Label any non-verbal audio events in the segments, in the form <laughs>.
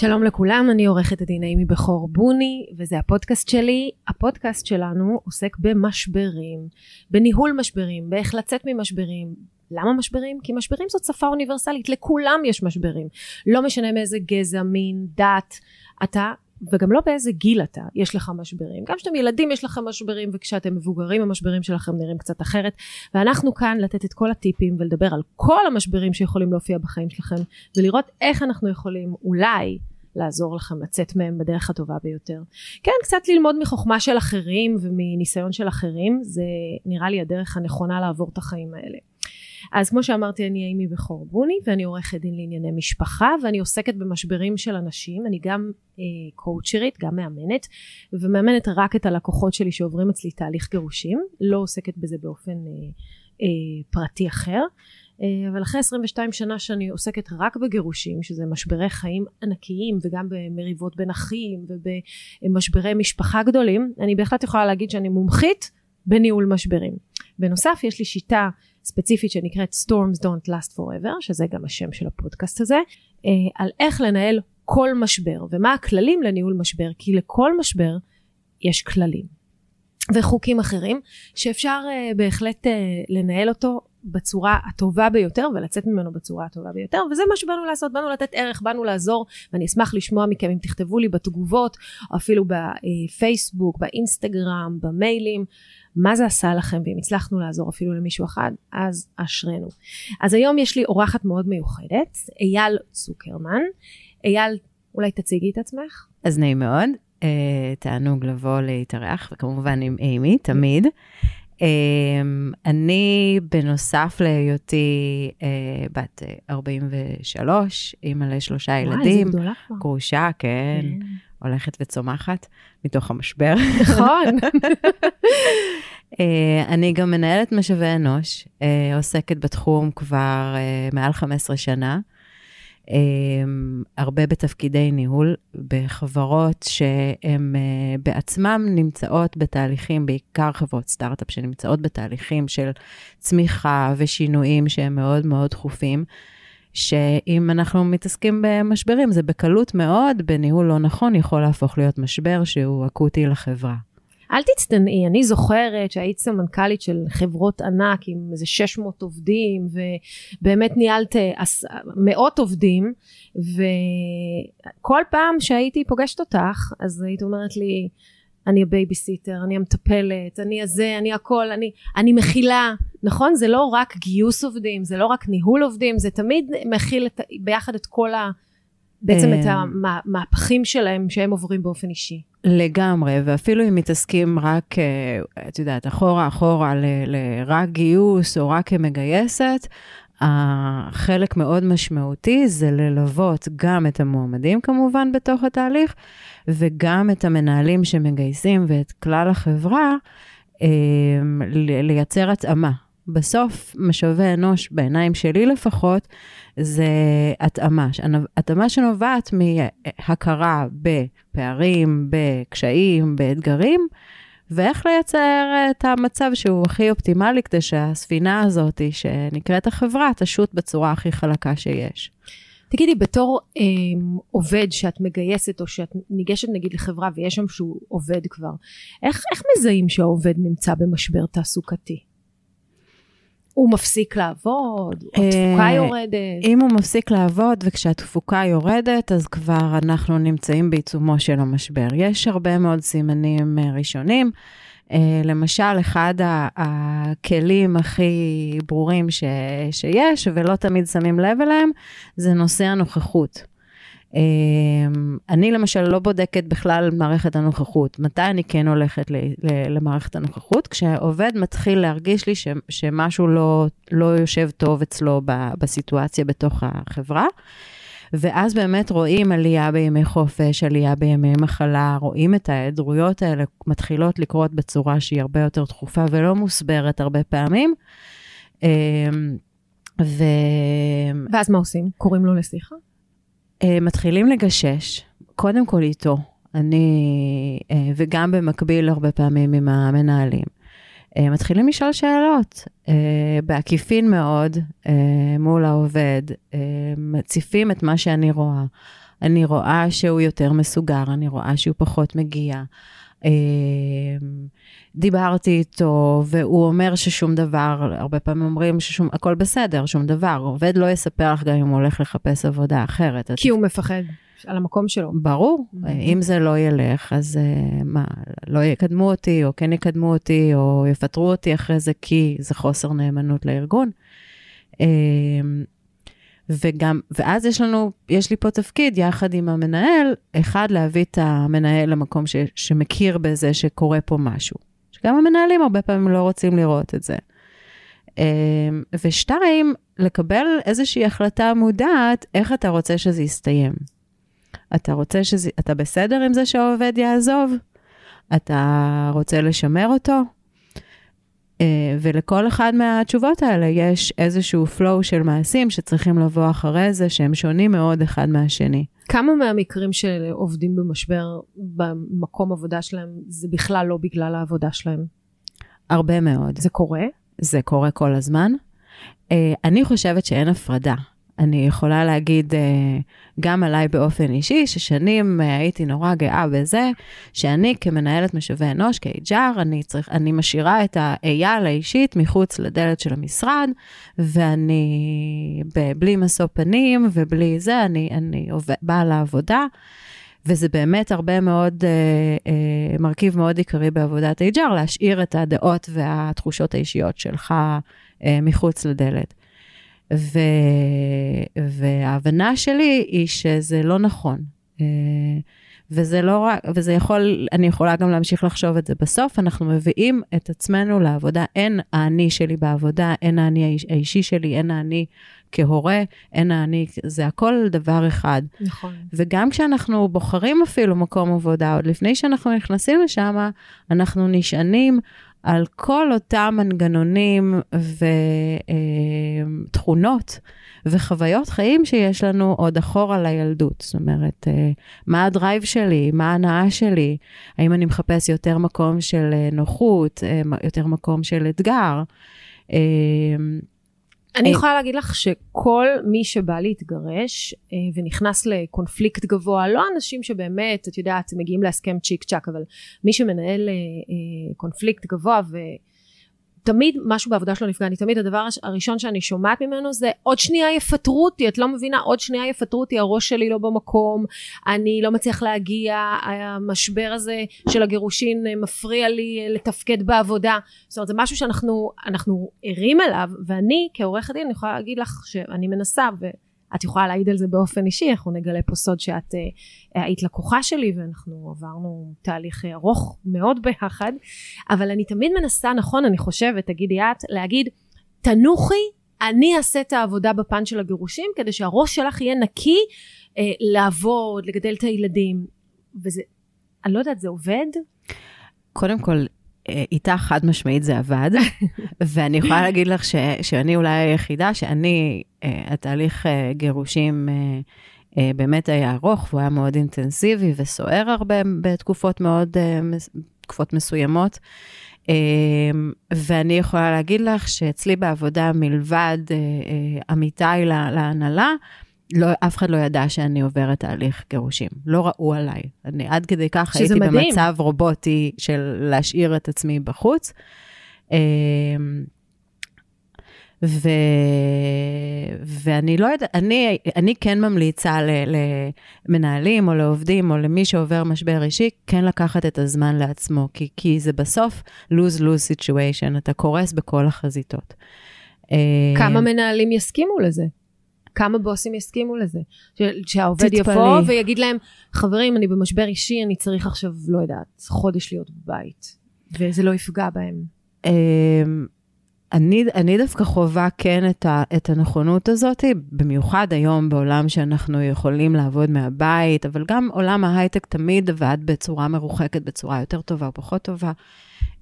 שלום לכולם, אני עורכת הדין אימי בכור בוני, וזה הפודקאסט שלי. הפודקאסט שלנו עוסק במשברים, בניהול משברים, באיך לצאת ממשברים. למה משברים? כי משברים זאת שפה אוניברסלית, לכולם יש משברים. לא משנה מאיזה גזע, מין, דת, אתה, וגם לא באיזה גיל אתה, יש לך משברים. גם כשאתם ילדים יש לכם משברים, וכשאתם מבוגרים המשברים שלכם נראים קצת אחרת. ואנחנו כאן לתת את כל הטיפים ולדבר על כל המשברים שיכולים להופיע בחיים שלכם, ולראות איך אנחנו יכולים אולי לעזור לכם לצאת מהם בדרך הטובה ביותר. כן, קצת ללמוד מחוכמה של אחרים ומניסיון של אחרים, זה נראה לי הדרך הנכונה לעבור את החיים האלה. אז כמו שאמרתי אני אימי בכור בוני ואני עורכת דין לענייני משפחה ואני עוסקת במשברים של אנשים. אני גם אה, קואוצ'רית גם מאמנת ומאמנת רק את הלקוחות שלי שעוברים אצלי תהליך גירושים. לא עוסקת בזה באופן אה, אה, פרטי אחר. אה, אבל אחרי 22 שנה שאני עוסקת רק בגירושים שזה משברי חיים ענקיים וגם במריבות בין אחים ובמשברי משפחה גדולים אני בהחלט יכולה להגיד שאני מומחית בניהול משברים. בנוסף יש לי שיטה ספציפית שנקראת Storms Don't Last Forever שזה גם השם של הפודקאסט הזה אה, על איך לנהל כל משבר ומה הכללים לניהול משבר כי לכל משבר יש כללים. וחוקים אחרים שאפשר uh, בהחלט uh, לנהל אותו בצורה הטובה ביותר ולצאת ממנו בצורה הטובה ביותר וזה מה שבאנו לעשות. באנו לתת ערך באנו לעזור ואני אשמח לשמוע מכם אם תכתבו לי בתגובות או אפילו בפייסבוק באינסטגרם במיילים מה זה עשה לכם ואם הצלחנו לעזור אפילו למישהו אחד אז אשרינו. אז היום יש לי אורחת מאוד מיוחדת אייל צוקרמן. אייל אולי תציגי את עצמך? אז נעים מאוד. uh, תענוג לבוא להתארח וכמובן עם אימי תמיד. Um, אני, בנוסף להיותי uh, בת 43, אימא לשלושה ילדים, וואי, איזה גדולה. גרושה, כן, כן, הולכת וצומחת מתוך המשבר. נכון. uh, <laughs> אני גם מנהלת משאבי אנוש, uh, עוסקת בתחום כבר uh, מעל 15 שנה. הרבה בתפקידי ניהול בחברות שהן אה, בעצמן נמצאות בתהליכים, בעיקר חברות סטארט-אפ שנמצאות בתהליכים של צמיחה ושינויים שהם מאוד מאוד דחופים. שאם אנחנו מתעסקים במשברים, זה בקלות מאוד, בניהול לא נכון, יכול להפוך להיות משבר שהוא אקוטי לחברה. אל תצטנעי, אני זוכרת שהיית סמנכ"לית של חברות ענק עם איזה 600 עובדים ובאמת ניהלת מאות עובדים וכל פעם שהייתי פוגשת אותך אז היית אומרת לי אני הבייביסיטר, אני המטפלת, אני הזה, אני הכל, אני, אני מכילה, נכון? זה לא רק גיוס עובדים, זה לא רק ניהול עובדים, זה תמיד מכיל את, ביחד את כל ה... בעצם את המהפכים שלהם שהם עוברים באופן אישי. לגמרי, ואפילו אם מתעסקים רק, אה, את יודעת, אחורה אחורה לרק גיוס או רק כמגייסת, החלק מאוד משמעותי זה ללוות גם את המועמדים כמובן בתוך התהליך, וגם את המנהלים שמגייסים ואת כלל החברה, אה, לייצר התאמה. בסוף, משאבי אנוש, בעיניים שלי לפחות, זה התאמה. התאמה שנובעת מהכרה בפערים, בקשיים, באתגרים, ואיך לייצר את המצב שהוא הכי אופטימלי כדי שהספינה הזאת, שנקראת החברה, תשוט בצורה הכי חלקה שיש. תגידי, בתור אה, עובד שאת מגייסת, או שאת ניגשת נגיד לחברה ויש שם שהוא עובד כבר, איך, איך מזהים שהעובד נמצא במשבר תעסוקתי? הוא מפסיק לעבוד, התפוקה אה, יורדת. אם הוא מפסיק לעבוד וכשהתפוקה יורדת, אז כבר אנחנו נמצאים בעיצומו של המשבר. יש הרבה מאוד סימנים אה, ראשונים. אה, למשל, אחד הכלים הכי ברורים ש, שיש, ולא תמיד שמים לב אליהם, זה נושא הנוכחות. אני למשל לא בודקת בכלל מערכת הנוכחות. מתי אני כן הולכת למערכת הנוכחות? כשעובד מתחיל להרגיש לי שמשהו לא, לא יושב טוב אצלו בסיטואציה בתוך החברה. ואז באמת רואים עלייה בימי חופש, עלייה בימי מחלה, רואים את ההיעדרויות האלה מתחילות לקרות בצורה שהיא הרבה יותר דחופה ולא מוסברת הרבה פעמים. אמ, ו... ואז מה עושים? קוראים לו לשיחה? אה, מתחילים לגשש, קודם כל איתו, אני, אה, וגם במקביל הרבה פעמים עם המנהלים. אה, מתחילים לשאול שאלות, בעקיפין מאוד מול העובד, מציפים את מה שאני רואה. אני רואה שהוא יותר מסוגר, אני רואה שהוא פחות מגיע. דיברתי איתו, והוא אומר ששום דבר, הרבה פעמים אומרים שהכל בסדר, שום דבר. עובד לא יספר לך גם אם הוא הולך לחפש עבודה אחרת. כי הוא מפחד על המקום שלו. ברור, mm-hmm. אם זה לא ילך, אז uh, מה, לא יקדמו אותי, או כן יקדמו אותי, או יפטרו אותי אחרי זה, כי זה חוסר נאמנות לארגון. וגם, ואז יש לנו, יש לי פה תפקיד יחד עם המנהל, אחד, להביא את המנהל למקום ש, שמכיר בזה שקורה פה משהו. שגם המנהלים הרבה פעמים לא רוצים לראות את זה. אמ, ושתיים, לקבל איזושהי החלטה מודעת איך אתה רוצה שזה יסתיים. אתה רוצה שזה, אתה בסדר עם זה שהעובד יעזוב? אתה רוצה לשמר אותו? אה, ולכל אחד מהתשובות האלה יש איזשהו flow של מעשים שצריכים לבוא אחרי זה, שהם שונים מאוד אחד מהשני. כמה מהמקרים של עובדים במשבר במקום עבודה שלהם, זה בכלל לא בגלל העבודה שלהם? הרבה מאוד. זה קורה? זה קורה כל הזמן. אה, אני חושבת שאין הפרדה. אני יכולה להגיד uh, גם עליי באופן אישי, ששנים uh, הייתי נורא גאה בזה, שאני כמנהלת משאבי אנוש, כ-HR, אני, אני משאירה את האייל האישית מחוץ לדלת של המשרד, ואני בלי משוא פנים ובלי זה, אני, אני עובד, באה לעבודה. וזה באמת הרבה מאוד, אה, אה, מרכיב מאוד עיקרי בעבודת HR, להשאיר את הדעות והתחושות האישיות שלך אה, מחוץ לדלת. ו... וההבנה שלי היא שזה לא נכון. אה, וזה לא רק, וזה יכול, אני יכולה גם להמשיך לחשוב את זה. בסוף אנחנו מביאים את עצמנו לעבודה, אין האני שלי בעבודה, אין האני האישי שלי, אין האני כהורה, אין האני, זה הכל דבר אחד. נכון. וגם כשאנחנו בוחרים אפילו מקום עבודה, עוד לפני שאנחנו נכנסים לשם, אנחנו נשענים על כל אותם מנגנונים ותכונות וחוויות חיים שיש לנו עוד אחורה לילדות. זאת אומרת, אה, מה הדרייב שלי, מה ההנאה שלי, האם אני מחפש יותר מקום של אה, נוחות, אה, יותר מקום של אתגר. אני יכולה להגיד לך שכל מי שבא להתגרש אה, ונכנס לקונפליקט גבוה, לא אנשים שבאמת, את יודעת, מגיעים להסכם צ'יק צ'אק, אבל מי שמנהל אה, אה, קונפליקט גבוה ו... תמיד משהו בעבודה שלו נפגע, אני תמיד הדבר הראשון שאני שומעת ממנו זה עוד שנייה יפטרו אותי, את לא מבינה, עוד שנייה יפטרו אותי, הראש שלי לא במקום, אני לא מצליח להגיע, המשבר הזה של הגירושין מפריע לי לתפקד בעבודה, זאת אומרת זה משהו שאנחנו ערים אליו, ואני כעורכת דין אני יכולה להגיד לך שאני מנסה ו... את יכולה להעיד על זה באופן אישי, אנחנו נגלה פה סוד שאת uh, היית לקוחה שלי ואנחנו עברנו תהליך ארוך מאוד ביחד, אבל אני תמיד מנסה, נכון, אני חושבת, תגידי את, להגיד, תנוחי, אני אעשה את העבודה בפן של הגירושים, כדי שהראש שלך יהיה נקי uh, לעבוד, לגדל את הילדים, וזה, אני לא יודעת, זה עובד? קודם כל, אה, איתה חד משמעית זה עבד, <laughs> ואני יכולה להגיד לך ש, שאני אולי היחידה, שאני, uh, התהליך uh, גירושים uh, uh, באמת היה ארוך, והוא היה מאוד אינטנסיבי וסוער הרבה בתקופות מאוד, uh, תקופות מסוימות. Uh, ואני יכולה להגיד לך שאצלי בעבודה, מלבד uh, uh, עמיתיי להנהלה, לא, אף אחד לא ידע שאני עוברת תהליך גירושים. לא ראו עליי. אני עד כדי כך הייתי מדהים. במצב רובוטי של להשאיר את עצמי בחוץ. אמ, ו... ואני לא יודעת, אני, אני כן ממליצה ל... למנהלים או לעובדים או למי שעובר משבר אישי, כן לקחת את הזמן לעצמו, כי, כי זה בסוף lose-lose situation, אתה קורס בכל החזיתות. כמה אמ, מנהלים יסכימו לזה? כמה בוסים יסכימו לזה? ש- שהעובד תתפלאי. יבוא ויגיד להם, חברים, אני במשבר אישי, אני צריך עכשיו, לא יודעת, חודש להיות בבית, וזה לא יפגע בהם. אמ, אני, אני דווקא חווה כן את, ה, את הנכונות הזאת, במיוחד היום בעולם שאנחנו יכולים לעבוד מהבית, אבל גם עולם ההייטק תמיד עבד בצורה מרוחקת, בצורה יותר טובה או פחות טובה.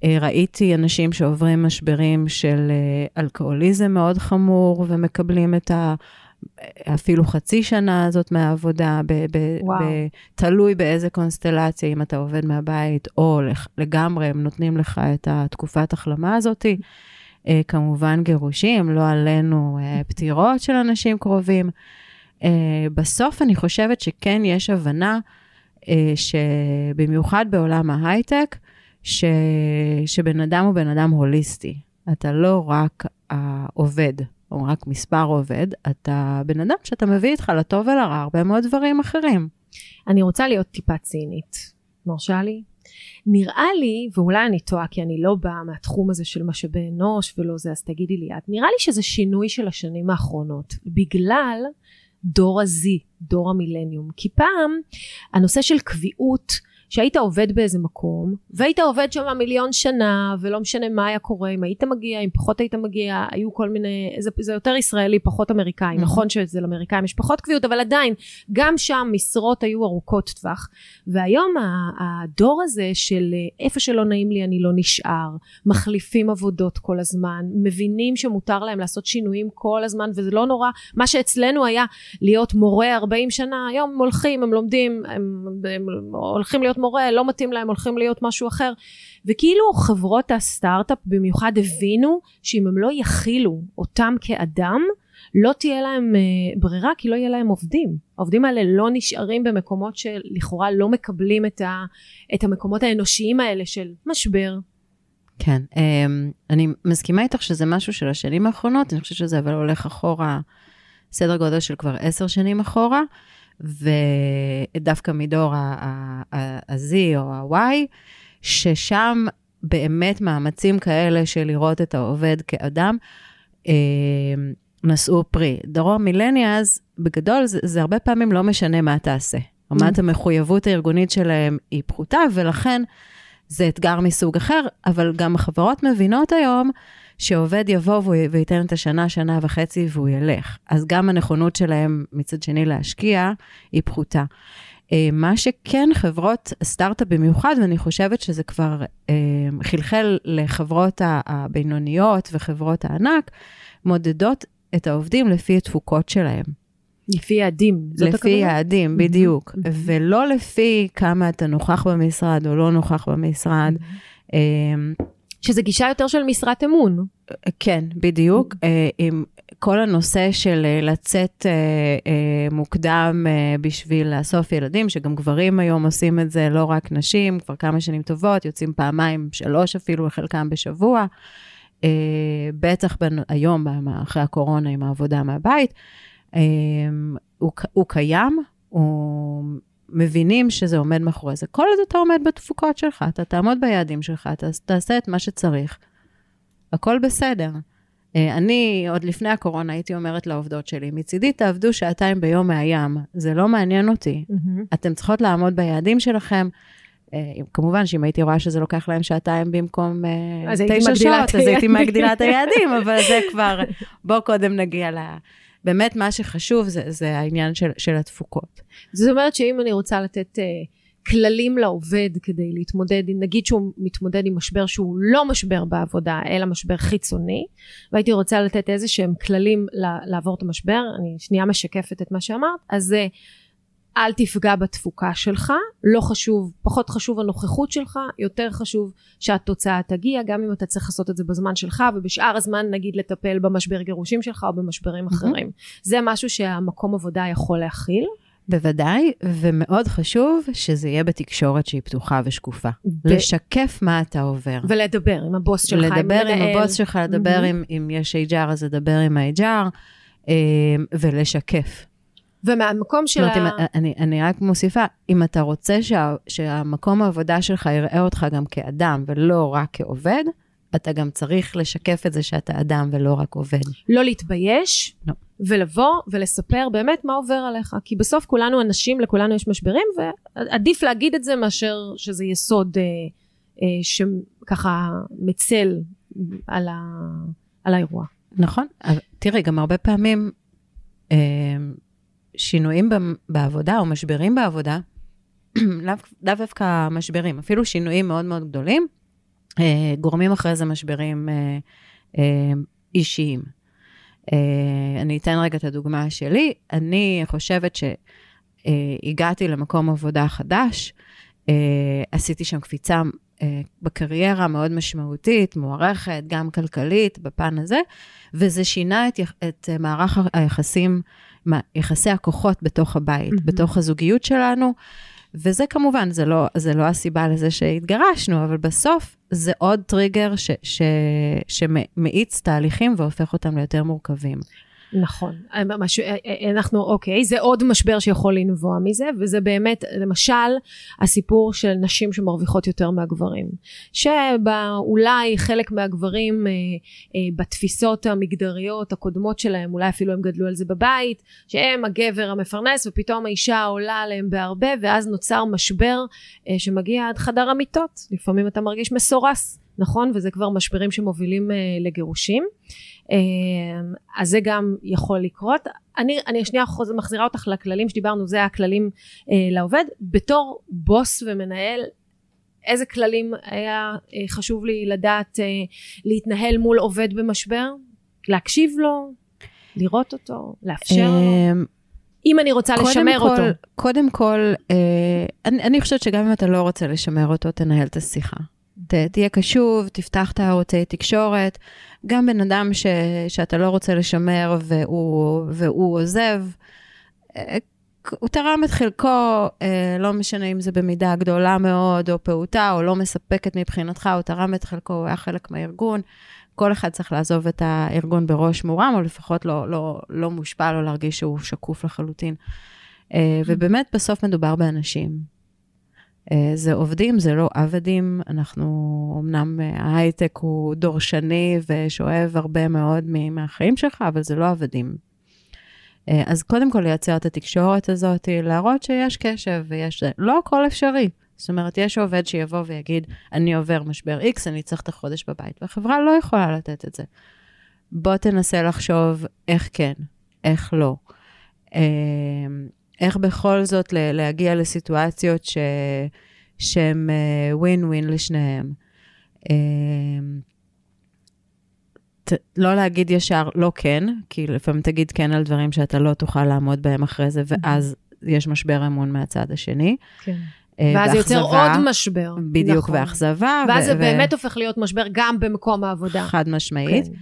אה, ראיתי אנשים שעוברים משברים של אה, אלכוהוליזם מאוד חמור ומקבלים את ה... אפילו חצי שנה הזאת מהעבודה, ב, ב. ב, תלוי באיזה קונסטלציה, אם אתה עובד מהבית, או לגמרי הם נותנים לך את התקופת החלמה הזאת. אה, כמובן גירושים, לא עלינו אה, פטירות של אנשים קרובים. אה, בסוף אני חושבת שכן יש הבנה שבמיוחד בעולם ההייטק, ש... שבן אדם הוא בן אדם הוליסטי. אתה לא רק העובד, או רק מספר עובד, אתה בן אדם שאתה מביא איתך לטוב ולרע הרבה מאוד דברים אחרים. אני רוצה להיות טיפה צינית. מרשה לי? נראה לי, ואולי אני טועה כי אני לא באה מהתחום הזה של משאבי אנוש ולא זה, אז תגידי לי את, נראה לי שזה שינוי של השנים האחרונות, בגלל דור ה-Z, דור המילניום. כי פעם הנושא של קביעות, שהיית עובד באיזה מקום, והיית עובד שם מיליון שנה, ולא משנה מה היה קורה, אם היית מגיע, אם פחות היית מגיע, היו כל מיני, זה, זה יותר ישראלי, פחות אמריקאי. Mhm. נכון שאצל אמריקאים יש פחות קביעות, אבל עדיין, גם שם משרות היו ארוכות טווח. והיום הדור הזה של איפה שלא נעים לי אני לא נשאר, מחליפים עבודות כל הזמן, מבינים שמותר להם לעשות שינויים כל הזמן וזה לא נורא, מה שאצלנו היה להיות מורה 40 שנה, היום הם הולכים, הם לומדים, הם, הם הולכים להיות מורה, לא מתאים להם, הולכים להיות משהו אחר. וכאילו חברות הסטארט-אפ במיוחד הבינו שאם הם לא יכילו אותם כאדם, לא תהיה להם אה, ברירה כי לא יהיה להם עובדים. העובדים האלה לא נשארים במקומות שלכאורה לא מקבלים את, ה, את המקומות האנושיים האלה של משבר. כן, אמ, אני מסכימה איתך שזה משהו של השנים האחרונות, אני חושבת שזה אבל הולך אחורה, סדר גודל של כבר עשר שנים אחורה, ודווקא מדור ה-Z או ה-Y, ששם באמת מאמצים כאלה של לראות את העובד כאדם, אמ, נשאו פרי. דור המילניאז, בגדול, זה, זה הרבה פעמים לא משנה מה תעשה. רמת המחויבות הארגונית שלהם היא פחותה, ולכן זה אתגר מסוג אחר, אבל גם החברות מבינות היום שעובד יבוא וייתן את השנה, שנה וחצי והוא ילך. אז גם הנכונות שלהם מצד שני להשקיע היא פחותה. אה, מה שכן חברות סטארט-אפ במיוחד, ואני חושבת שזה כבר אה, חלחל לחברות הבינוניות וחברות הענק, מודדות את העובדים לפי התפוקות שלהם. לפי יעדים. זאת לפי הכוונה? יעדים, מהמם, בדיוק. מהמם. ולא לפי כמה אתה נוכח במשרד או לא נוכח במשרד. אה, שזה גישה יותר של משרת אמון. כן, בדיוק. אה, עם כל הנושא של אה, לצאת אה, מוקדם בשביל לאסוף ילדים, שגם גברים היום עושים את זה, לא רק נשים, כבר כמה שנים טובות, יוצאים פעמיים, שלוש אפילו, חלקם בשבוע. בטח היום, אחרי הקורונה, עם העבודה מהבית. הוא קיים, הוא... מבינים שזה עומד מאחורי זה. כל עוד אתה עומד בתפוקות שלך, אתה תעמוד ביעדים שלך, אתה תעשה את מה שצריך. הכל בסדר. אה, אני, עוד לפני הקורונה, הייתי אומרת לעובדות שלי, מצידי תעבדו שעתיים ביום מהים, זה לא מעניין אותי. אתם צריכות לעמוד ביעדים שלכם. אה, כמובן שאם הייתי רואה שזה לוקח להם שעתיים במקום אה, תשע שעות, אז הייתי. מגדילה את היעדים, <laughs> אבל זה כבר, בואו קודם נגיע ל... באמת מה שחשוב זה, זה העניין של, של התפוקות. זאת אומרת שאם אני רוצה לתת uh, כללים לעובד כדי להתמודד, נגיד שהוא מתמודד עם משבר שהוא לא משבר בעבודה, אלא משבר חיצוני, והייתי רוצה לתת איזה שהם כללים לעבור את המשבר, אני שנייה משקפת את מה שאמרת, אז uh, אל תפגע בתפוקה שלך, לא חשוב, פחות חשוב הנוכחות שלך, יותר חשוב שהתוצאה תגיע, גם אם אתה צריך לעשות את זה בזמן שלך, ובשאר הזמן נגיד לטפל במשבר גירושים שלך או במשברים אחרים. זה משהו שהמקום עבודה יכול להכיל. בוודאי, ומאוד חשוב שזה יהיה בתקשורת שהיא פתוחה ושקופה. לשקף מה אתה עובר. ולדבר עם הבוס שלך, לדבר עם. הבוס שלך, לדבר מהמם. עם, אם יש HR אז לדבר עם ה-HR, אה, ולשקף. ומהמקום של ה... אני, אני רק מוסיפה, אם אתה רוצה שה, שהמקום העבודה שלך יראה אותך גם כאדם ולא רק כעובד, אתה גם צריך לשקף את זה שאתה אדם ולא רק עובד. לא להתבייש, לא. ולבוא ולספר באמת מה עובר עליך. כי בסוף כולנו אנשים, לכולנו יש משברים, ועדיף להגיד את זה מאשר שזה יסוד אה, אה, שככה מצל על, ה, על האירוע. נכון. תראי, גם הרבה פעמים אה, שינויים בעבודה או משברים בעבודה, <clears throat> לאו דווקא משברים, אפילו שינויים מאוד מאוד גדולים, אה, גורמים אחרי זה משברים אה, אה, אישיים. אני אתן רגע את הדוגמה שלי. אני חושבת שהגעתי למקום עבודה חדש, עשיתי שם קפיצה בקריירה מאוד משמעותית, מוערכת, גם כלכלית, בפן הזה, וזה שינה את, את מערך היחסים, יחסי הכוחות בתוך הבית, mm-hmm. בתוך הזוגיות שלנו. וזה כמובן, זה לא, זה לא הסיבה לזה שהתגרשנו, אבל בסוף זה עוד טריגר ש, ש, שמאיץ תהליכים והופך אותם ליותר מורכבים. נכון. מש... אה, אה, אנחנו, אוקיי, זה עוד משבר שיכול לנבוע מזה, וזה באמת, למשל, הסיפור של נשים שמרוויחות יותר מהגברים. שאולי חלק מהגברים אה, אה, בתפיסות המגדריות הקודמות שלהם, אולי אפילו הם גדלו על זה בבית, שהם הגבר המפרנס, ופתאום האישה עולה עליהם בהרבה, ואז נוצר משבר אה, שמגיע עד חדר המיטות. לפעמים אתה מרגיש מסורס. נכון? וזה כבר משברים שמובילים אה, לגירושים. אה, אז זה גם יכול לקרות. אני, אני שנייה מחזירה אותך לכללים שדיברנו, זה הכללים אה, לעובד. בתור בוס ומנהל, איזה כללים היה אה, חשוב לי לדעת אה, להתנהל מול עובד במשבר? להקשיב לו, לראות אותו, לאפשר לו? אה, אם אני רוצה לשמר כל, אותו. קודם כל, אה, אני, אני חושבת שגם אם אתה לא רוצה לשמר אותו, תנהל את השיחה. ת, תהיה קשוב, תפתח את הערוצי תקשורת. גם בן אדם ש, שאתה לא רוצה לשמר והוא, והוא עוזב, אה, הוא תרם את חלקו, אה, לא משנה אם זה במידה גדולה מאוד או פעוטה או לא מספקת מבחינתך, הוא תרם את חלקו, הוא היה חלק מהארגון. כל אחד צריך לעזוב את הארגון בראש מורם, או לפחות לא, לא, לא מושפל או להרגיש שהוא שקוף לחלוטין. אה, ובאמת, בסוף מדובר באנשים. אה, זה עובדים, זה לא עבדים. אנחנו, אמנם אה, ההייטק הוא דורשני ושואב הרבה מאוד מהחיים שלך, אבל זה לא עבדים. אה, אז קודם כל לייצר את התקשורת הזאת, להראות שיש קשב ויש... לא הכל אפשרי. זאת אומרת, יש עובד שיבוא ויגיד, אני עובר משבר X, אני צריך את החודש בבית, והחברה לא יכולה לתת את זה. בוא תנסה לחשוב איך כן, איך לא. איך בכל זאת להגיע לסיטואציות ש... שהן ווין uh, ווין לשניהם. Uh, ת, לא להגיד ישר לא כן, כי לפעמים תגיד כן על דברים שאתה לא תוכל לעמוד בהם אחרי זה, ואז יש משבר אמון מהצד השני. כן. Uh, ואז זה יוצר עוד משבר. בדיוק, נכון. ואכזבה. ואז ו- זה ו- באמת הופך להיות משבר גם במקום העבודה. חד משמעית. כן.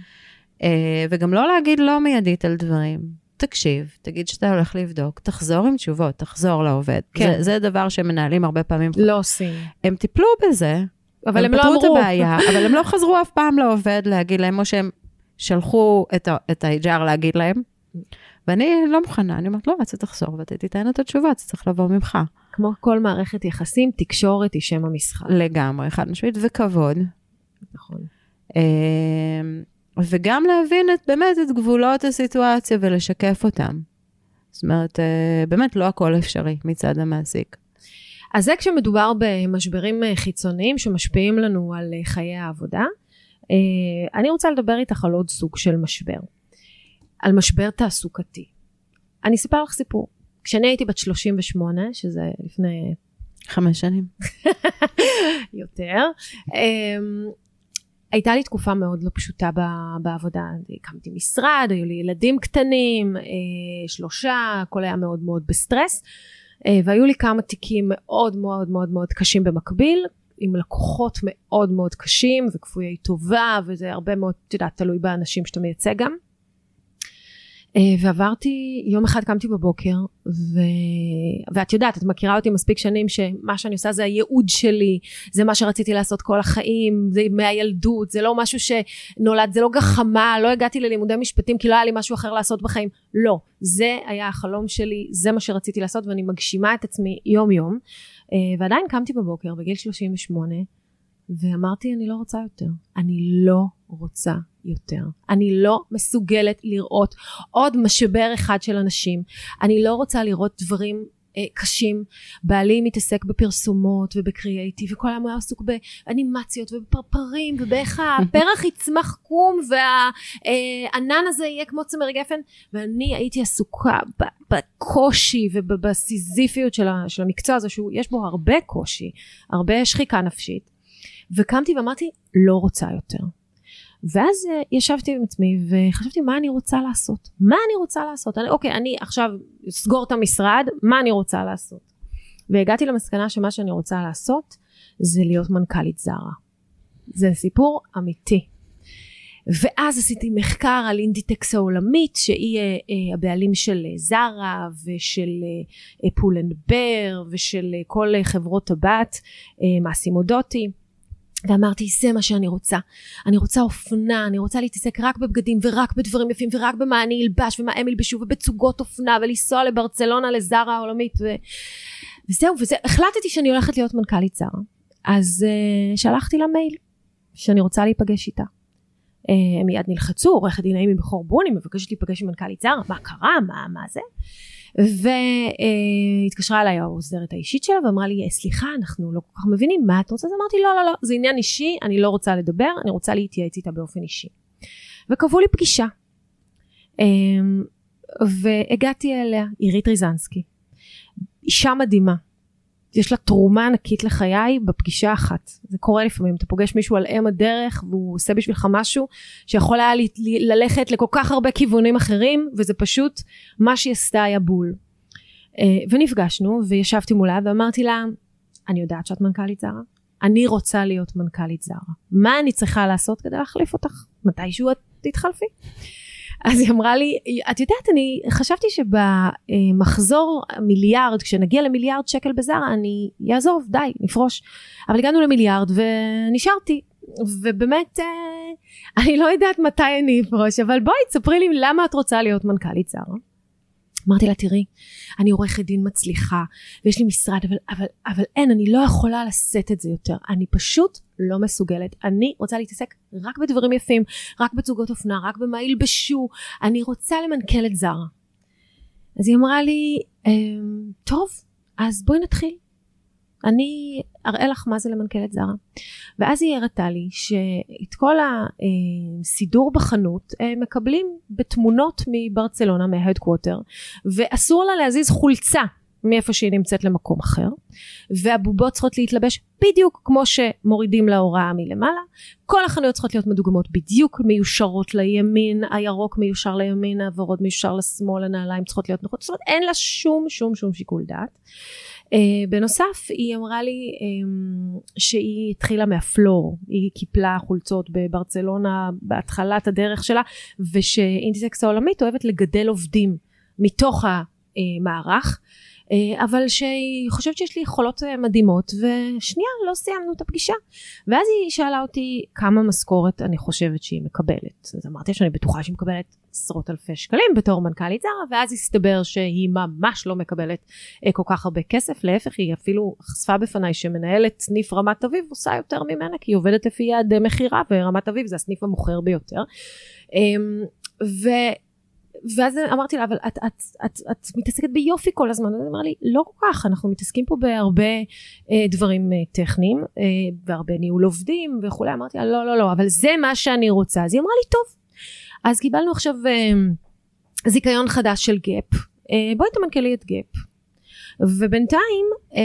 Uh, וגם לא להגיד לא מיידית על דברים. תקשיב, תגיד שאתה הולך לבדוק, תחזור עם תשובות, תחזור לעובד. כן. זה, זה דבר שמנהלים הרבה פעמים. לא עושים. הם טיפלו בזה, אבל הם, הם לא אמרו. את הבעיה, <laughs> אבל הם לא חזרו אף פעם לעובד להגיד להם, או שהם שלחו את, את ה-HR להגיד להם, ואני לא מוכנה, אני אומרת, לא, אתה תחזור ואתה תיתן את התשובה, זה צריך לבוא ממך. כמו כל מערכת יחסים, תקשורת היא שם המשחק. לגמרי, חד משמעית, וכבוד. נכון. אמ, וגם להבין את, באמת את גבולות הסיטואציה ולשקף אותם. זאת אומרת, אה, באמת לא הכל אפשרי מצד המעסיק. אז זה כשמדובר במשברים אה, חיצוניים שמשפיעים לנו על אה, חיי העבודה. אני רוצה לדבר איתך על עוד סוג של משבר. על משבר תעסוקתי. אני אספר לך סיפור. כשאני הייתי בת 38, שזה לפני... חמש שנים. <laughs> יותר. הייתה לי תקופה מאוד לא פשוטה בעבודה, הקמתי משרד, היו לי ילדים קטנים, אה, שלושה, הכל היה מאוד מאוד בסטרס, אה, והיו לי כמה תיקים מאוד מאוד מאוד מאוד קשים במקביל, עם לקוחות מאוד מאוד קשים וכפויי טובה, וזה הרבה מאוד, את יודעת, תלוי באנשים שאתה מייצג גם. אה, ועברתי, יום אחד קמתי בבוקר, ו... ואת יודעת, את מכירה אותי מספיק שנים שמה שאני עושה זה הייעוד שלי, זה מה שרציתי לעשות כל החיים, זה מהילדות, זה לא משהו שנולד, זה לא גחמה, לא הגעתי ללימודי משפטים כי לא היה לי משהו אחר לעשות בחיים, לא, זה היה החלום שלי, זה מה שרציתי לעשות ואני מגשימה את עצמי יום יום, אה, ועדיין קמתי בבוקר בגיל 38, ואמרתי אני לא רוצה יותר, אני לא רוצה יותר. אני לא מסוגלת לראות עוד משבר אחד של אנשים. אני לא רוצה לראות דברים אה, קשים. בעלי מתעסק בפרסומות ובקריאייטיב וכל היום היה עסוק באנימציות ובפרפרים ובאיך הפרח <laughs> יצמח קום והענן הזה יהיה כמו צמר גפן ואני הייתי עסוקה בקושי ובסיזיפיות של המקצוע הזה שיש בו הרבה קושי, הרבה שחיקה נפשית וקמתי ואמרתי לא רוצה יותר ואז אה, ישבתי עם עצמי וחשבתי מה אני רוצה לעשות. מה אני רוצה לעשות? אני, אוקיי אני עכשיו אסגור את המשרד מה אני רוצה לעשות? והגעתי למסקנה שמה שאני רוצה לעשות זה להיות מנכ"לית זרה. זה סיפור אמיתי. ואז עשיתי מחקר על Inditex העולמית שהיא אה, אה, הבעלים של זרה ושל Pull & Bear ושל כל חברות הבת Massimo Dutti ואמרתי זה מה שאני רוצה. אני רוצה אופנה אני רוצה להתעסק רק בבגדים ורק בדברים יפים ורק במה אני אלבש ומה הם ילבשו ובתצוגות אופנה ולנסוע לברצלונה לזרה העולמית ו... וזהו וזה החלטתי שאני הולכת להיות מנכ"לית זרה אז uh, שלחתי לה מייל שאני רוצה להיפגש איתה. uh, הם מיד נלחצו עורכת דין האמי בכור בוני מבקשת להיפגש עם מנכ"לית זרה מה קרה מה, מה זה והתקשרה אליי העוזרת האישית שלה ואמרה לי סליחה אנחנו לא כל כך מבינים מה את רוצה? אז אמרתי לא לא לא זה עניין אישי אני לא רוצה לדבר אני רוצה להתייעץ איתה באופן אישי. וקבעו לי פגישה. אמ, והגעתי אליה עירית ריזנסקי. אישה מדהימה יש לה תרומה ענקית לחיי בפגישה אחת. זה קורה לפעמים, אתה פוגש מישהו על אם הדרך והוא עושה בשבילך משהו שיכול היה ללכת לכל כך הרבה כיוונים אחרים וזה פשוט מה שהיא עשתה היה בול. אה, ונפגשנו וישבתי מולה ואמרתי לה, אני יודעת שאת מנכ"לית זרה, אני רוצה להיות מנכ"לית זרה. מה אני צריכה לעשות כדי להחליף אותך? מתישהו את תתחלפי? אז היא אמרה לי, את יודעת, אני חשבתי שבמחזור מיליארד, כשנגיע למיליארד שקל בזרה, אני אעזוב, די, נפרוש. אבל הגענו למיליארד ונשארתי. ובאמת, אה, אני לא יודעת מתי אני אפרוש, אבל בואי, תספרי לי למה את רוצה להיות מנכ"לית זרה. אמרתי לה תראי אני עורכת דין מצליחה ויש לי משרד אבל, אבל, אבל אין אני לא יכולה לשאת את זה יותר. אני פשוט לא מסוגלת. אני רוצה להתעסק רק בדברים יפים רק בצוגות אופנה רק במה ילבשו. אני רוצה למנכ"ל את זרה. אז היא אמרה לי אמ, טוב אז בואי נתחיל אני אראה לך מה זה למנכ"לת זרה. ואז היא הראתה לי שאת כל הסידור בחנות מקבלים בתמונות מברצלונה מההדקווטר ואסור לה להזיז חולצה מאיפה שהיא נמצאת למקום אחר והבובות צריכות להתלבש בדיוק כמו שמורידים להוראה מלמעלה. כל החנויות צריכות להיות מדוגמות בדיוק מיושרות לימין הירוק מיושר לימין הוורוד מיושר לשמאל הנעליים צריכות להיות נכונות זאת אומרת אין לה שום שום שום שיקול דעת בנוסף היא אמרה לי um, שהיא התחילה מהפלור. היא קיפלה חולצות בברצלונה בהתחלת הדרך שלה ושאינטסקס העולמית אוהבת לגדל עובדים מתוך המערך אה, אבל שהיא חושבת שיש לי יכולות אה, מדהימות ושנייה לא סיימנו את הפגישה. ואז היא שאלה אותי כמה משכורת אני חושבת שהיא מקבלת? אז אמרתי שאני בטוחה שהיא מקבלת עשרות אלפי שקלים בתור מנכ"לית זרה ואז הסתבר שהיא ממש לא מקבלת אה, כל כך הרבה כסף. להפך היא אפילו חשפה בפניי שמנהלת סניף רמת אביב עושה יותר ממנה כי היא עובדת לפי יעדי מכירה ורמת אביב זה הסניף המוכר ביותר. אמ, ו... ואז אמרתי לה אבל את, את, את, את מתעסקת ביופי כל הזמן. אז היא אמרה לי לא כל כך אנחנו מתעסקים פה בהרבה אה, דברים אה, טכניים אה, והרבה ניהול עובדים וכולי. אמרתי לה לא לא לא אבל זה מה שאני רוצה. אז היא אמרה לי טוב אז קיבלנו עכשיו אה, זיכיון חדש של גאפ אה, בואי תמנכ"לי את גאפ ובינתיים אה,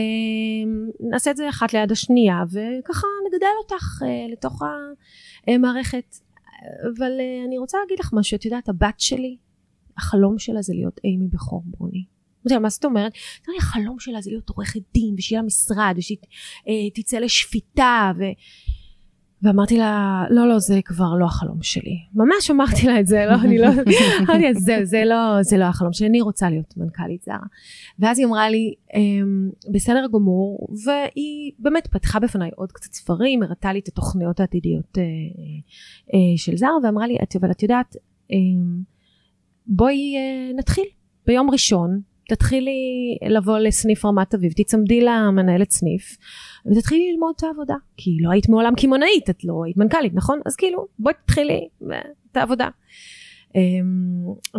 נעשה את זה אחת ליד השנייה וככה נגדל אותך אה, לתוך המערכת אבל אה, אני רוצה להגיד לך משהו את יודעת הבת שלי החלום שלה זה להיות אימי בכור בוני. מה זאת אומרת? החלום שלה זה להיות עורכת דין ושיהיה לה משרד ושהיא תצא לשפיטה ו... ואמרתי לה לא לא זה כבר לא החלום שלי. ממש אמרתי לה את זה לא אני לא <laughs> אמרתי לה זה, זה לא זה לא החלום שלי אני רוצה להיות מנכ"לית זרה. ואז היא אמרה לי אמ, בסדר גמור. והיא באמת פתחה בפניי עוד קצת ספרים הראתה לי את התוכניות העתידיות אה, אה, של זרה ואמרה לי אבל את יודעת אמ, בואי נתחיל. ביום ראשון תתחילי לבוא לסניף רמת אביב, תצמדי למנהלת סניף, ותתחילי ללמוד את העבודה. כי לא היית מעולם קמעונאית, את לא היית מנכ"לית, נכון? אז כאילו, בואי תתחילי את העבודה. אמ,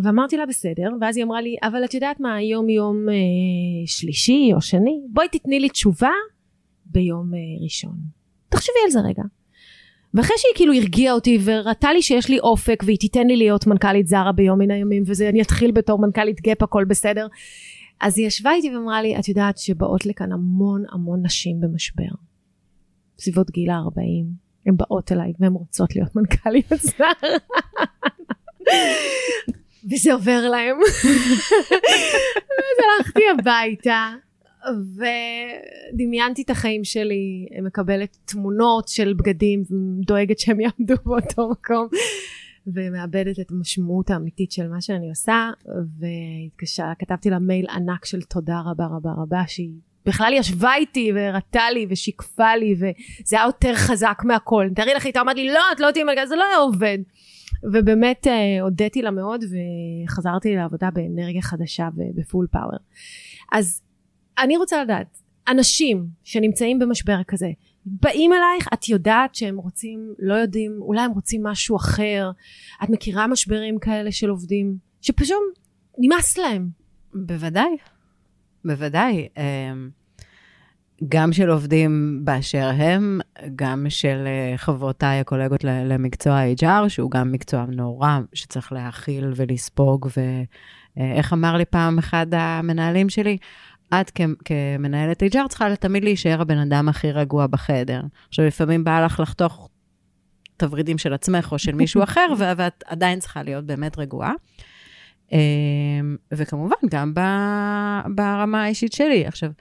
ואמרתי לה בסדר, ואז היא אמרה לי, אבל את יודעת מה, היום יום אה, שלישי או שני, בואי תתני לי תשובה ביום אה, ראשון. תחשבי על זה רגע. ואחרי שהיא כאילו הרגיעה אותי וראתה לי שיש לי אופק והיא תיתן לי להיות מנכ"לית זרה ביום מן הימים וזה אני אתחיל בתור מנכ"לית גאפ הכל בסדר. אז היא ישבה איתי ואמרה לי את יודעת שבאות לכאן המון המון נשים במשבר. סביבות גיל ה-40 הן באות אליי והן רוצות להיות מנכ"לית <laughs> זרה. וזה עובר להם. <laughs> אז הלכתי הביתה ודמיינתי את החיים שלי, מקבלת תמונות של בגדים, דואגת שהם יעמדו באותו מקום, ומאבדת את המשמעות האמיתית של מה שאני עושה, והתקשה, כתבתי לה מייל ענק של תודה רבה רבה רבה, שהיא בכלל ישבה איתי והראתה לי ושיקפה לי, וזה היה יותר חזק מהכל. תארי לך, היא אומרת לי, לא, את לא תהיי מלכה, זה לא היה עובד. ובאמת אה, הודיתי לה מאוד וחזרתי לעבודה באנרגיה חדשה ובפול פאוור. אז אני רוצה לדעת, אנשים שנמצאים במשבר כזה, באים אלייך, את יודעת שהם רוצים, לא יודעים, אולי הם רוצים משהו אחר, את מכירה משברים כאלה של עובדים, שפשוט נמאס להם. בוודאי, בוודאי. אמ, גם של עובדים באשר הם, גם של אה, חברותיי הקולגות למקצוע HR, שהוא גם מקצוע נורא שצריך להכיל ולספוג, ואיך אמר לי פעם אחד המנהלים שלי? את כמנהלת HR צריכה תמיד להישאר הבן אדם הכי רגוע בחדר. עכשיו, לפעמים בא לך לחתוך תוורידים של עצמך או של מישהו אחר, <laughs> ואת עדיין צריכה להיות באמת רגועה. אמ, וכמובן, גם ברמה האישית שלי. עכשיו,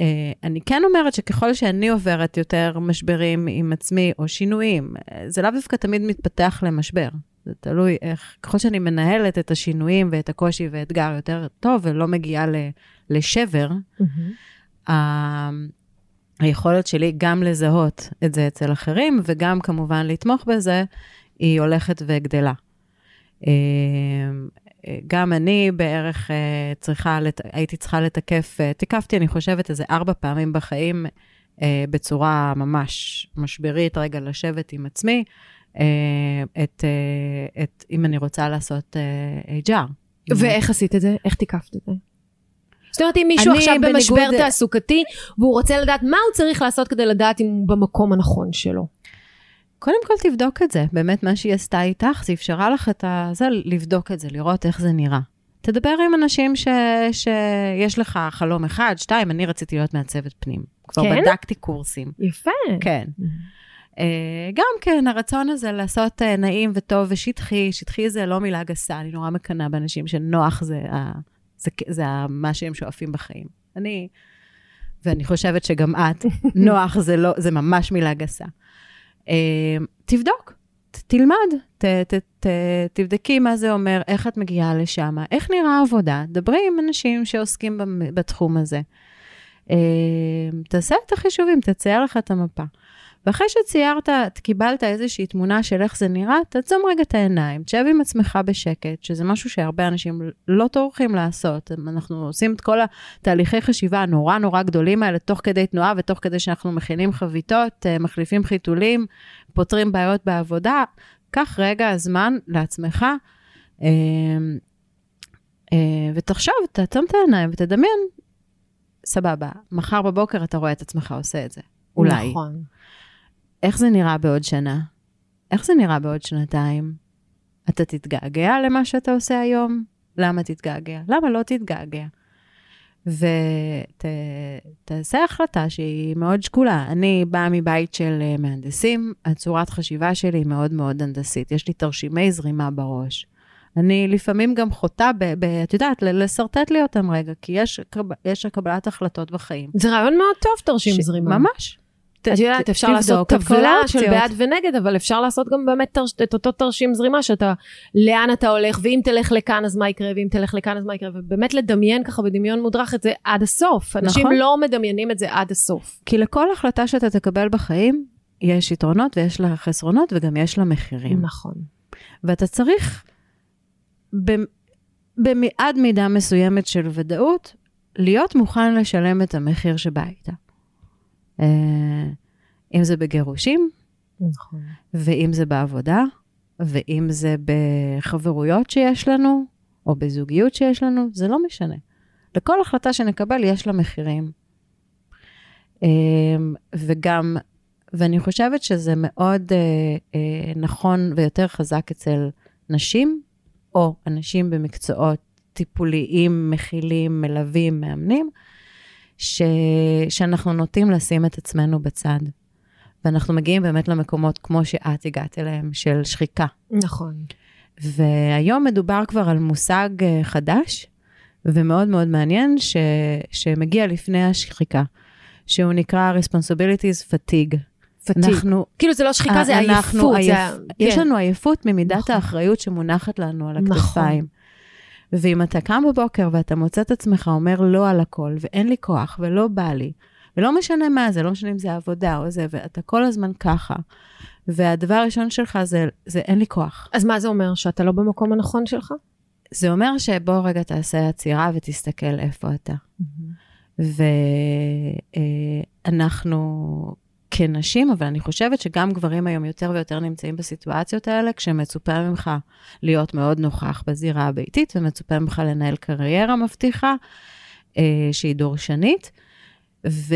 אה, אני כן אומרת שככל שאני עוברת יותר משברים עם עצמי או שינויים, אה, זה לאו דווקא תמיד מתפתח למשבר. זה תלוי איך, ככל שאני מנהלת את השינויים ואת הקושי ואתגר יותר טוב ולא מגיעה לשבר, mm-hmm. היכולת שלי גם לזהות את זה אצל אחרים, וגם כמובן לתמוך בזה, היא הולכת וגדלה. אה, גם אני בערך אה, צריכה, הייתי צריכה לתקף, אה, תיקפתי, אני חושבת, איזה ארבע פעמים בחיים בצורה ממש משברית, רגע לשבת עם עצמי, את, את אם אני רוצה לעשות HR. ואיך עשית את זה? איך תיקפת את זה? זאת אומרת, אם מישהו עכשיו במשבר בניגוד... תעסוקתי, והוא רוצה לדעת מה הוא צריך לעשות כדי לדעת אם הוא במקום הנכון שלו. קודם כל תבדוק את זה, באמת מה שהיא עשתה איתך, זה אפשרה לך את ה... זה, לבדוק את זה, לראות איך זה נראה. תדבר עם אנשים ש... שיש לך חלום אחד, שתיים, אני רציתי להיות מעצבת פנים. כבר כן? בדקתי קורסים. יפה. כן. Uh, גם כן, הרצון הזה לעשות uh, נעים וטוב ושטחי, שטחי זה לא מילה גסה, אני נורא מקנאה באנשים שנוח זה, uh, זה, זה מה שהם שואפים בחיים. אני, ואני חושבת שגם את, <laughs> נוח זה, לא, זה ממש מילה גסה. Uh, תבדוק, ת, תלמד, ת, ת, ת, תבדקי מה זה אומר, איך את מגיעה לשם, איך נראה העבודה, דברי עם אנשים שעוסקים בתחום הזה. תעשה את החישובים, תצייר לך את המפה. ואחרי שציירת, קיבלת איזושהי תמונה של איך זה נראה, תעצום רגע את העיניים, תשב עם עצמך בשקט, שזה משהו שהרבה אנשים לא טורחים לעשות. אנחנו עושים את כל התהליכי חשיבה הנורא נורא גדולים האלה, תוך כדי תנועה ותוך כדי שאנחנו מכינים חביתות, אה, מחליפים חיתולים, פותרים בעיות בעבודה. קח רגע זמן לעצמך, אה, אה, ותחשוב, תעצום את העיניים ותדמיין, סבבה, מחר בבוקר אתה רואה את עצמך עושה את זה. אולי. נכון. איך זה נראה בעוד שנה? איך זה נראה בעוד שנתיים? אתה תתגעגע למה שאתה עושה היום? למה תתגעגע? למה לא תתגעגע? ותעשה החלטה שהיא מאוד שקולה. אני באה מבית של אה, מהנדסים, הצורת חשיבה שלי היא מאוד מאוד הנדסית. יש לי תרשימי זרימה בראש. אני לפעמים גם חוטאה, את יודעת, לשרטט לי אותם רגע, כי יש, יש קבלת החלטות בחיים. זה רעיון מאוד טוב, תרשים ש... זרימה. ממש. את יודעת, אפשר לעשות טבלה של בעד ונגד, אבל אפשר לעשות גם באמת תרש, את אותו תרשים זרימה, שאתה, לאן אתה הולך, ואם תלך לכאן אז מה יקרה, ואם תלך לכאן אז מה יקרה, ובאמת לדמיין ככה בדמיון מודרך את זה עד הסוף. אנשים נכון. לא מדמיינים את זה עד הסוף. כי לכל החלטה שאתה תקבל בחיים, יש יתרונות ויש לה חסרונות, וגם יש לה מחירים. נכון. ואתה צריך, עד מידה מסוימת של ודאות, להיות מוכן לשלם את המחיר שבא איתה. אה, אם זה בגירושים, נכון. ואם זה בעבודה, ואם זה בחברויות שיש לנו, או בזוגיות שיש לנו, זה לא משנה. לכל החלטה שנקבל יש לה מחירים. אמ, וגם, ואני חושבת שזה מאוד אה, אה, נכון ויותר חזק אצל נשים, או אנשים במקצועות טיפוליים, מכילים, מלווים, מאמנים, ש, שאנחנו נוטים לשים את עצמנו בצד. ואנחנו מגיעים באמת למקומות כמו שאת הגעת אליהם, של שחיקה. נכון. והיום מדובר כבר על מושג אה, חדש, ומאוד מאוד מעניין, ש, שמגיע לפני השחיקה, שהוא נקרא Responsibilities Fatigue. פתיג. אנחנו, כאילו זה לא שחיקה, זה אנחנו עייפות. עייפ... זה... יש כן. לנו עייפות ממידת נכון. האחריות שמונחת לנו על נכון. ואם אתה קם בבוקר ואתה מוצא את עצמך אומר לא על הכל, ואין לי כוח, ולא בא לי, ולא משנה מה זה, לא משנה אם זה עבודה או זה, ואתה כל הזמן ככה, והדבר הראשון שלך זה, זה אין לי כוח. אז מה זה אומר? שאתה לא במקום הנכון שלך? זה אומר שבוא רגע תעשה עצירה ותסתכל איפה אתה. ואנחנו כנשים, אבל אני חושבת שגם גברים היום יותר ויותר נמצאים בסיטואציות האלה, כשמצופה ממך להיות מאוד נוכח בזירה הביתית, ומצופה ממך לנהל קריירה מבטיחה, אה, שהיא דורשנית. ו...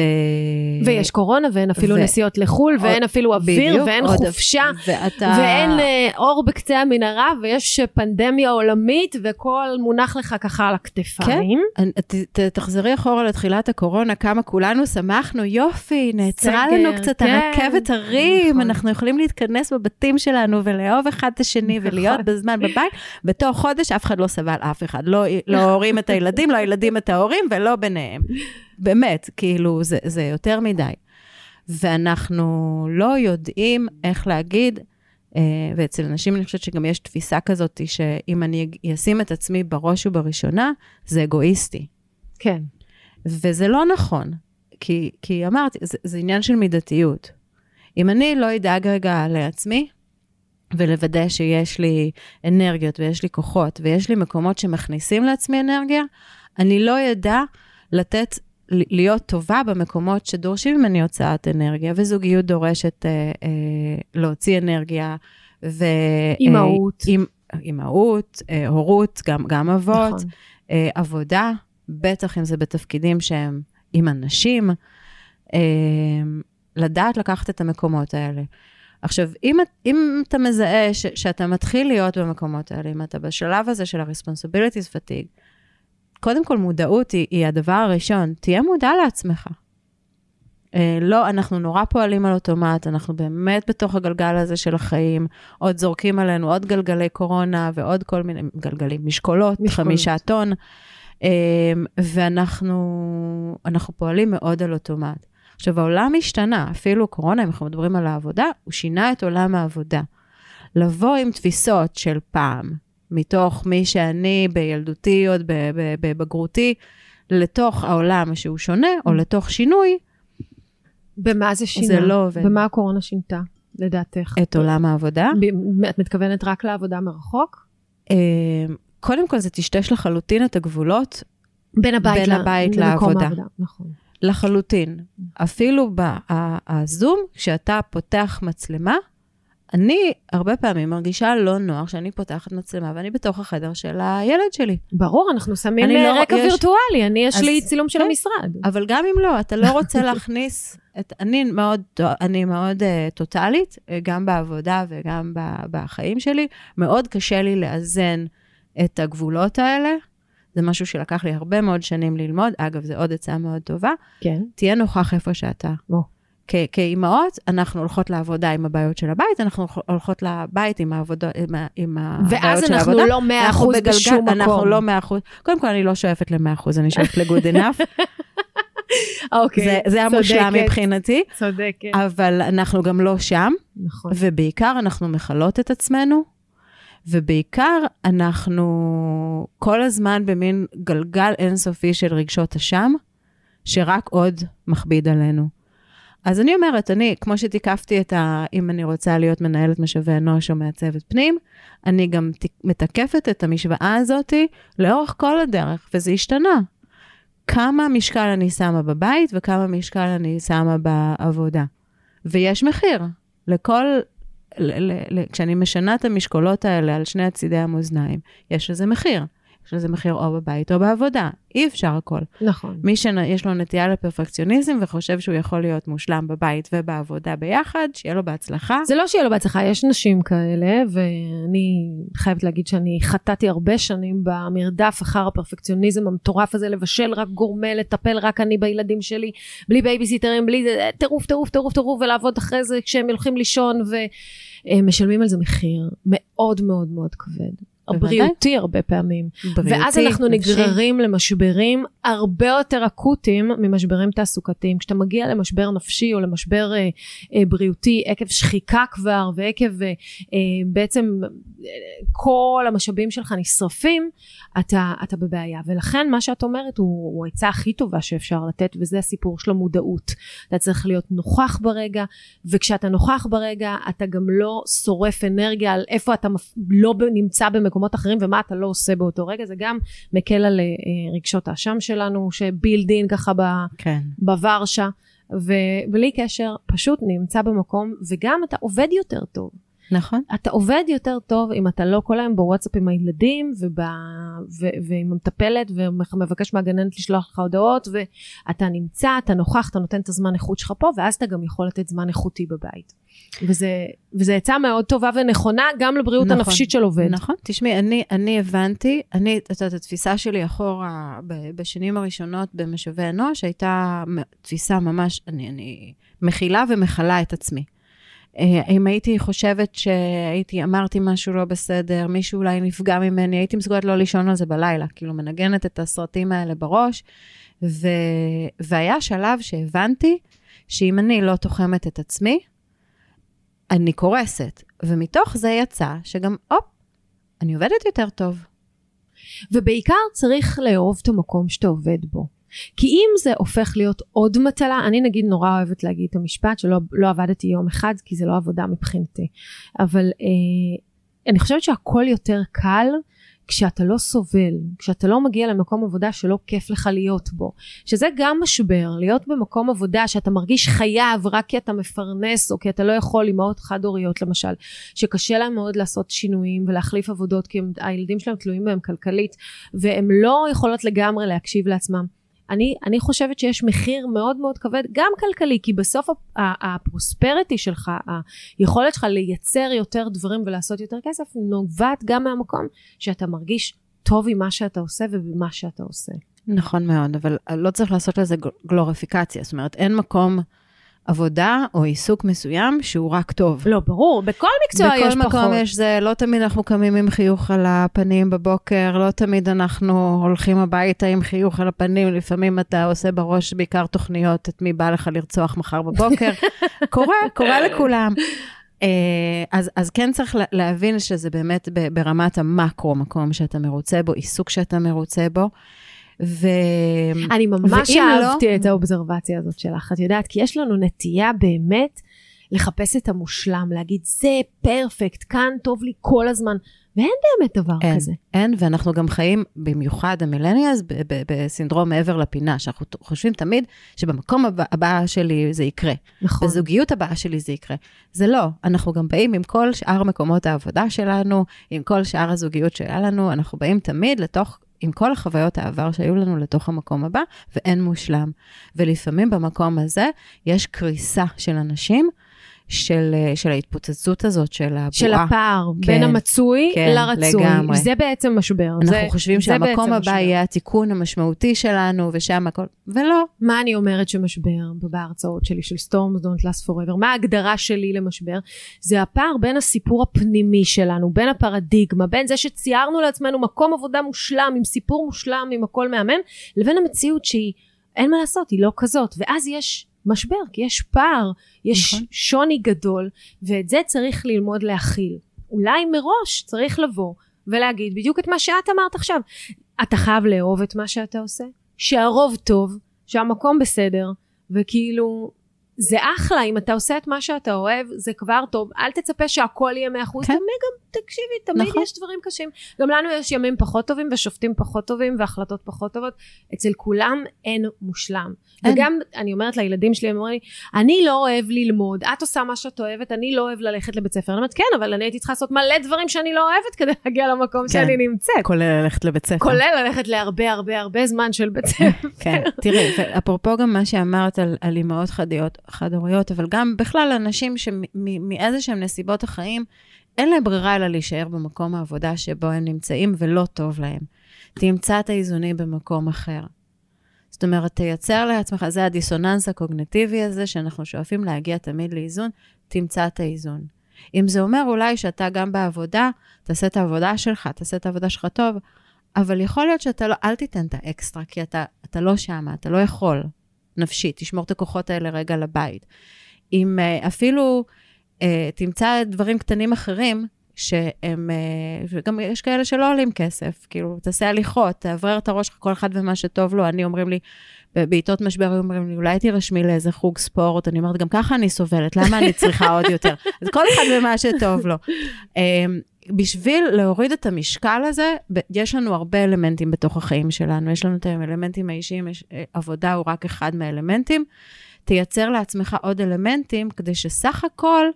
ויש קורונה, ואין אפילו ו- נסיעות לחו"ל, ואין אפילו אוויר, בדיוק, ואין חופשה, ואתה... ואין אה, אור בקצה המנהרה, ויש פנדמיה עולמית, והכל מונח לך ככה על הכתפיים. אני- ת, ת, תחזרי אחורה לתחילת הקורונה, כמה כולנו שמחנו, יופי, נעצרה סגר, לנו קצת כן, הרכבת הרים, נכון. אנחנו יכולים להתכנס בבתים שלנו ולאהוב אחד את השני נכון. ולהיות בזמן בבית. בתוך חודש אף אחד לא סבל אף אחד, לא, לא ההורים את הילדים, לא הילדים את ההורים ולא ביניהם. באמת, כאילו, זה, זה יותר מדי. ואנחנו לא יודעים איך להגיד, אה, ואצל נשים אני חושבת שגם יש תפיסה כזאת, שאם אני אשים את עצמי בראש ובראשונה, זה אגואיסטי. כן. וזה לא נכון, כי, כי אמרתי, זה, זה עניין של מידתיות. אם אני לא אדאג רגע לעצמי, ולוודא שיש לי אנרגיות ויש לי כוחות ויש לי מקומות שמכניסים לעצמי אנרגיה, אני לא אדע לתת, להיות טובה במקומות שדורשים ממני הוצאת אנרגיה, וזוגיות דורשת אה, אה, להוציא אנרגיה, ו... אימהות. אה, אימ- אימהות, אה, הורות, גם, גם אבות. נכון. אה, עבודה, בטח אם זה בתפקידים שהם עם אנשים, אה, לדעת לקחת את המקומות האלה. עכשיו, אם, אם אתה מזהה ש, שאתה מתחיל להיות במקומות האלה, אם אתה בשלב הזה של ה-responsibilities fatigue, קודם כל מודעות היא, היא הדבר הראשון, תהיה מודע לעצמך. אה, לא, אנחנו נורא פועלים על אוטומט, אנחנו באמת בתוך הגלגל הזה של החיים, עוד זורקים עלינו עוד גלגלי קורונה ועוד כל מיני גלגלים, משקולות, משקולות. חמישה טון, אה, ואנחנו אנחנו פועלים מאוד על אוטומט. עכשיו, העולם השתנה, אפילו קורונה, אם אנחנו מדברים על העבודה, הוא שינה את עולם העבודה. לבוא עם תפיסות של פעם, מתוך מי שאני בילדותי, עוד בבגרותי, לתוך העולם שהוא שונה, או לתוך שינוי, במה זה שינה? זה לא עובד. במה הקורונה שינתה, לדעתך? את עולם העבודה. ב- את מתכוונת רק לעבודה מרחוק? אה, קודם כל, זה טשטש לחלוטין את הגבולות בין הבית, בין ל- הבית למקום לעבודה. העבודה, נכון. לחלוטין. אפילו בזום, כשאתה פותח מצלמה, אני הרבה פעמים מרגישה לא נוח שאני פותחת מצלמה ואני בתוך החדר של הילד שלי. ברור, אנחנו שמים אני לא- רקע יש- וירטואלי, אני, יש אז- לי צילום של כן. המשרד. אבל גם אם לא, אתה לא רוצה <laughs> להכניס, את, אני מאוד, אני מאוד uh, טוטאלית, uh, גם בעבודה וגם ב- בחיים שלי. מאוד קשה לי לאזן את הגבולות האלה. זה משהו שלקח לי הרבה מאוד שנים ללמוד. אגב, זו עוד עצה מאוד טובה. כן. תהיה נוכח איפה שאתה. או. כ- כאימהות, אנחנו הולכות לעבודה עם הבעיות של הבית, אנחנו הולכות לבית עם, העבודה, עם, ה- עם הבעיות ואז של אנחנו העבודה. לא מאה אנחנו אחוז בגלגל- בשום מקום. אנחנו לא מאה אחוז. קודם כל, אני לא שואפת למאה אחוז, אני שואפת לגוד אנאף. <laughs> אוקיי, זה, זה המושלם צודקת, מבחינתי, צודקת. אבל אנחנו גם לא שם, נכון. ובעיקר אנחנו מכלות את עצמנו, ובעיקר אנחנו כל הזמן במין גלגל אינסופי של רגשות אשם, שרק עוד מכביד עלינו. אז אני אומרת, אני, כמו שתיקפתי את ה... אם אני רוצה להיות מנהלת משאבי אנוש או מעצבת פנים, אני גם מתקפת את המשוואה הזאת לאורך כל הדרך, וזה השתנה. כמה משקל אני שמה בבית וכמה משקל אני שמה בעבודה. ויש מחיר לכל, ל, ל, ל, כשאני משנה את המשקולות האלה על שני הצידי המאזניים, יש לזה מחיר. יש לזה מחיר או בבית או בעבודה. אי אפשר הכל. נכון. מי שיש לו נטייה לפרפקציוניזם וחושב שהוא יכול להיות מושלם בבית ובעבודה ביחד, שיהיה לו בהצלחה. זה לא שיהיה לו בהצלחה, יש נשים כאלה, ואני חייבת להגיד שאני חטאתי הרבה שנים במרדף אחר הפרפקציוניזם המטורף הזה, לבשל רק גורמה, לטפל רק אני בילדים שלי, בלי בייביסיטרים, בלי טירוף, טירוף, טירוף, טירוף, ולעבוד אחרי זה כשהם הולכים לישון, ומשלמים על זה מחיר מאוד מאוד מאוד כבד. הבריאותי הרבה פעמים. בריאותי, ואז אנחנו נגררים. למשברים הרבה יותר אקוטיים ממשברים תעסוקתיים. כשאתה מגיע למשבר נפשי או למשבר אה, אה, בריאותי עקב שחיקה כבר ועקב אה, אה, בעצם אה, כל המשאבים שלך נשרפים, אתה, אתה בבעיה. ולכן מה שאת אומרת הוא, הוא העצה הכי טובה שאפשר לתת וזה הסיפור של המודעות. אתה צריך להיות נוכח ברגע וכשאתה נוכח ברגע אתה גם לא שורף אנרגיה על איפה אתה לא נמצא במקומות במקומות אחרים ומה אתה לא עושה באותו רגע, זה גם מקל על uh, רגשות האשם שלנו, שבילדין ככה ב, כן. בוורשה, ובלי קשר, פשוט נמצא במקום, וגם אתה עובד יותר טוב. נכון. אתה עובד יותר טוב אם אתה לא כל היום בוואטסאפ עם הילדים וב... ו... ועם המטפלת ומבקש מהגננת לשלוח לך הודעות ואתה נמצא, אתה נוכח, אתה נותן את הזמן איכות שלך פה ואז אתה גם יכול לתת זמן איכותי בבית. וזה, וזה עצה מאוד טובה ונכונה גם לבריאות נכון, הנפשית של עובד. נכון, תשמעי, אני, אני הבנתי, אני, את יודעת, התפיסה שלי אחורה בשנים הראשונות במשאבי אנוש הייתה תפיסה ממש, אני, אני מכילה ומכלה את עצמי. אה, אם הייתי חושבת שהייתי, אמרתי משהו לא בסדר, מישהו אולי נפגע ממני, הייתי מסוגלת לא לישון על זה בלילה, כאילו מנגנת את הסרטים האלה בראש. ו... והיה שלב שהבנתי שאם אני לא תוחמת את עצמי, אני קורסת. ומתוך זה יצא שגם, הופ, אני עובדת יותר טוב. ובעיקר צריך לאהוב את המקום שאתה עובד בו. כי אם זה הופך להיות עוד מטלה, אני נגיד נורא אוהבת להגיד את המשפט שלא לא עבדתי יום אחד, כי זה לא עבודה מבחינתי. אבל אה, אני חושבת שהכל יותר קל כשאתה לא סובל, כשאתה לא מגיע למקום עבודה שלא כיף לך להיות בו, שזה גם משבר, להיות במקום עבודה שאתה מרגיש חייב רק כי אתה מפרנס או כי אתה לא יכול, אימהות חד הוריות למשל, שקשה להם מאוד לעשות שינויים ולהחליף עבודות כי הם, הילדים שלהם תלויים בהם כלכלית והם לא יכולות לגמרי להקשיב לעצמם. אני, אני חושבת שיש מחיר מאוד מאוד כבד, גם כלכלי, כי בסוף הפרוספריטי שלך, היכולת שלך לייצר יותר דברים ולעשות יותר כסף, נובעת גם מהמקום שאתה מרגיש טוב עם מה שאתה עושה ובמה שאתה עושה. נכון מאוד, אבל לא צריך לעשות לזה גלוריפיקציה, זאת אומרת, אין מקום... עבודה או עיסוק מסוים שהוא רק טוב. לא, ברור, בכל מקצוע יש פחות. בכל מקום יש זה, לא תמיד אנחנו קמים עם חיוך על הפנים בבוקר, לא תמיד אנחנו הולכים הביתה עם חיוך על הפנים, לפעמים אתה עושה בראש בעיקר תוכניות, את מי בא לך לרצוח מחר בבוקר. <laughs> קורה, קורה לכולם. אה, אז, אז כן צריך להבין שזה באמת ברמת המקרו מקום שאתה מרוצה בו, עיסוק שאתה מרוצה בו. ו... אני ממש לא- אהבתי לא... את האובזרבציה הזאת שלך, את יודעת, כי יש לנו נטייה באמת לחפש את המושלם, להגיד זה פרפקט, כאן טוב לי כל הזמן. ואין באמת דבר אין, כזה. אין, ואנחנו גם חיים, במיוחד המילניאס, בסינדרום מעבר לפינה, שאנחנו חושבים תמיד שבמקום הבא, הבא שלי זה יקרה. נכון. בזוגיות הבאה שלי זה יקרה. זה לא, אנחנו גם באים עם כל שאר מקומות העבודה שלנו, עם כל שאר הזוגיות שהיה לנו, אנחנו באים תמיד לתוך עם כל החוויות העבר שהיו לנו לתוך המקום הבא, ואין מושלם. ולפעמים במקום הזה יש קריסה של אנשים. של, של ההתפוצצות הזאת, של הבועה. של הפער כן, בין המצוי כן, לרצוי. לגמרי. זה בעצם משבר. אנחנו זה, חושבים זה שהמקום הבא משבר. יהיה התיקון המשמעותי שלנו, ושם הכל, ולא. מה אני אומרת שמשבר בהרצאות שלי של Storms Don't Last Forever? מה ההגדרה שלי למשבר? זה הפער בין הסיפור הפנימי שלנו, בין הפרדיגמה, בין זה שציירנו לעצמנו מקום עבודה מושלם, עם סיפור מושלם, עם הכל מהמם, לבין המציאות שהיא, אין מה לעשות, היא לא כזאת. ואז יש משבר, כי יש פער, יש נכון. שוני גדול, ואת זה צריך ללמוד להכיל. אולי מראש צריך לבוא ולהגיד בדיוק את מה שאת אמרת עכשיו. אתה חייב לאהוב את מה שאתה עושה, שהרוב טוב, שהמקום בסדר, וכאילו זה אחלה, אם אתה עושה את מה שאתה אוהב, זה כבר טוב. אל תצפה שהכל יהיה מאה אחוז. כן. תמיד גם, תקשיבי, תמיד נכון. יש דברים קשים. גם לנו יש ימים פחות טובים ושופטים פחות טובים והחלטות פחות טובות. אצל כולם אין מושלם. אין. וגם, אני אומרת לילדים שלי, הם אומרים לי, אני לא אוהב ללמוד, את עושה מה שאת אוהבת, אני לא אוהב ללכת לבית ספר. אני אומרת, כן, אבל אני הייתי צריכה לעשות מלא דברים שאני לא אוהבת כדי להגיע למקום כן. שאני נמצאת. כולל ללכת לבית ספר. כולל ללכת להרבה הרבה הרבה זמן של בית ספר. כן, תראי, אפרופו גם מה שאמרת על, על אימהות חד-הוריות, אבל גם בכלל אנשים שמאיזה שהם נסיבות החיים, אין להם ברירה אלא להישאר במקום העבודה שבו הם נמצאים ולא טוב להם. תמצא את האיזונים במקום אחר. זאת אומרת, תייצר לעצמך, זה הדיסוננס הקוגנטיבי הזה, שאנחנו שואפים להגיע תמיד לאיזון, תמצא את האיזון. אם זה אומר אולי שאתה גם בעבודה, תעשה את העבודה שלך, תעשה את העבודה שלך טוב, אבל יכול להיות שאתה לא, אל תיתן את האקסטרה, כי אתה, אתה לא שם, אתה לא יכול נפשית, תשמור את הכוחות האלה רגע לבית. אם uh, אפילו תמצא דברים קטנים אחרים, שהם, uh, וגם יש כאלה שלא עולים כסף, כאילו, תעשה הליכות, תאוורר את הראש שלך, כל אחד ומה שטוב לו. אני אומרים לי, בעיתות משבר, אומרים לי, אולי תירשמי לאיזה חוג ספורט, אני אומרת, גם ככה אני סובלת, למה אני צריכה עוד יותר? <laughs> אז כל אחד ומה שטוב לו. Um, בשביל להוריד את המשקל הזה, יש לנו הרבה אלמנטים בתוך החיים שלנו. יש לנו את האלמנטים האישיים, יש, עבודה הוא רק אחד מהאלמנטים. תייצר לעצמך עוד אלמנטים, כדי שסך הכל,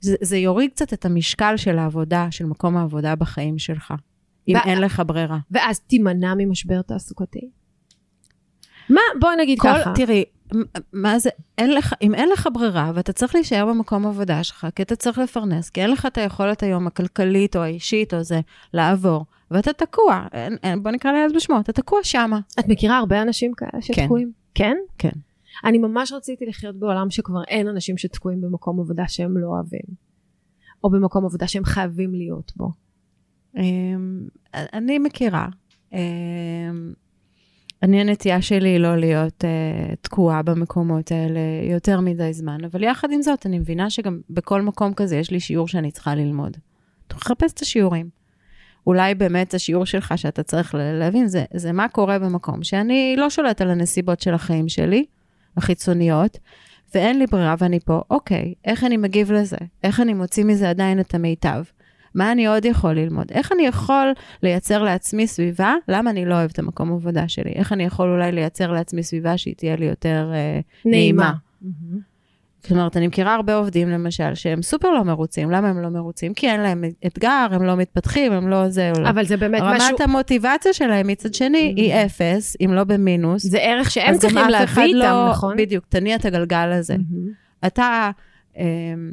זה, זה יוריד קצת את המשקל של העבודה, של מקום העבודה בחיים שלך, אם ו- אין לך ברירה. ואז תימנע ממשבר תעסוקתי. מה, בואי נגיד כל, ככה. תראי, מה זה, אין לך, אם אין לך ברירה ואתה צריך להישאר במקום עבודה שלך, כי אתה צריך לפרנס, כי אין לך את היכולת היום הכלכלית או האישית או זה, לעבור, ואתה תקוע, אין, אין, בוא נקרא לילד בשמו, אתה תקוע שמה. את מכירה הרבה אנשים כאלה שתקועים? כן? כן. אני ממש רציתי לחיות בעולם שכבר אין אנשים שתקועים במקום עבודה שהם לא אוהבים, או במקום עבודה שהם חייבים להיות בו. אמ, אני מכירה. אמ, אני, הנטייה שלי היא לא להיות uh, תקועה במקומות האלה יותר מדי זמן, אבל יחד עם זאת, אני מבינה שגם בכל מקום כזה יש לי שיעור שאני צריכה ללמוד. תחפש את השיעורים. אולי באמת השיעור שלך שאתה צריך להבין, זה, זה מה קורה במקום שאני לא שולט על הנסיבות של החיים שלי, החיצוניות, ואין לי ברירה ואני פה, אוקיי, איך אני מגיב לזה? איך אני מוציא מזה עדיין את המיטב? מה אני עוד יכול ללמוד? איך אני יכול לייצר לעצמי סביבה? למה אני לא אוהב את המקום עבודה שלי? איך אני יכול אולי לייצר לעצמי סביבה שהיא תהיה לי יותר אה, נעימה? Mm-hmm. זאת אומרת, אני מכירה הרבה עובדים, למשל, שהם סופר לא מרוצים. למה הם לא מרוצים? כי אין להם אתגר, הם לא מתפתחים, הם לא זה. אבל זה באמת רמת משהו... רמת המוטיבציה שלהם מצד שני היא אפס, אם לא במינוס. זה ערך שהם צריכים להביא אחד איתם, לא- נכון? בדיוק, תניע את הגלגל הזה. מהמם. אתה, אמ,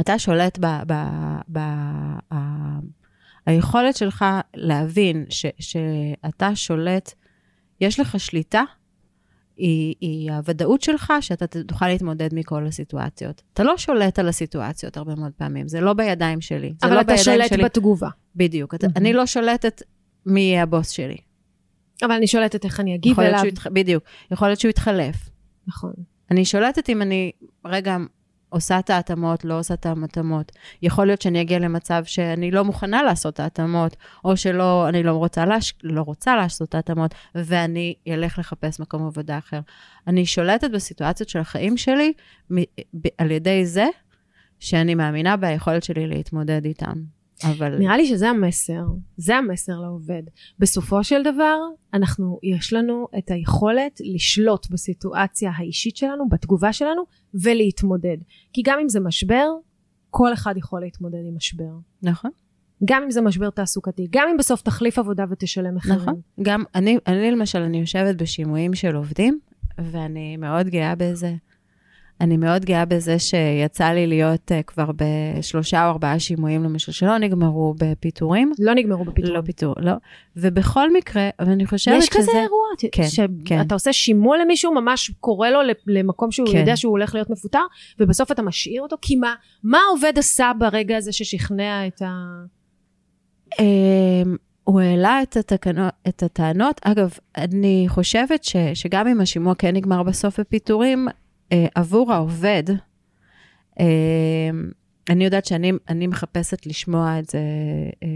אתה שולט ב... ב, ב ה, היכולת שלך להבין ש, שאתה שולט, יש לך שליטה, היא, היא הוודאות שלך שאתה תוכל להתמודד מכל הסיטואציות. אתה לא שולט על הסיטואציות הרבה מאוד פעמים, זה לא בידיים שלי. אבל לא אתה שולט שלי. בתגובה. בדיוק. אתה, מהמם. אני לא שולטת מי יהיה הבוס שלי. אבל אני שולטת איך אני אגיב אליו. יתח... בדיוק. יכול להיות שהוא יתחלף. נכון. אני שולטת אם אני, רגע, עושה את ההתאמות, לא עושה את ההתאמות. יכול להיות שאני אגיע למצב שאני לא מוכנה לעשות את ההתאמות, או שלא, אני לא רוצה, לש... לא רוצה לעשות את ההתאמות, ואני אלך לחפש מקום עבודה אחר. אני שולטת בסיטואציות של החיים שלי מ... ב... על ידי זה שאני מאמינה ביכולת שלי להתמודד איתם. אבל... נראה לי שזה המסר, זה המסר לעובד. בסופו של דבר, אנחנו, יש לנו את היכולת לשלוט בסיטואציה האישית שלנו, בתגובה שלנו, ולהתמודד. כי גם אם זה משבר, כל אחד יכול להתמודד עם משבר. נכון. גם אם זה משבר תעסוקתי, גם אם בסוף תחליף עבודה ותשלם מחירים. נכון. גם אני, אני למשל, אני יושבת בשימועים של עובדים, ואני מאוד גאה בזה. אני מאוד גאה בזה שיצא לי להיות uh, כבר בשלושה או ארבעה שימועים, למשל, שלא נגמרו בפיטורים. לא נגמרו בפיתוח. לא פיטור, לא. ובכל מקרה, אני חושבת יש שזה... כזה אירוע, כן, שאתה כן. עושה שימוע למישהו, ממש קורא לו למקום שהוא כן. יודע שהוא הולך להיות מפוטר, ובסוף אתה משאיר אותו, כי מה, מה העובד עשה ברגע הזה ששכנע את ה... אמ, הוא העלה את, התקנות, את הטענות. אגב, אני חושבת ש, שגם אם השימוע כן נגמר בסוף בפיטורים, עבור העובד, אה, אני יודעת שאני אני מחפשת לשמוע את זה, אה,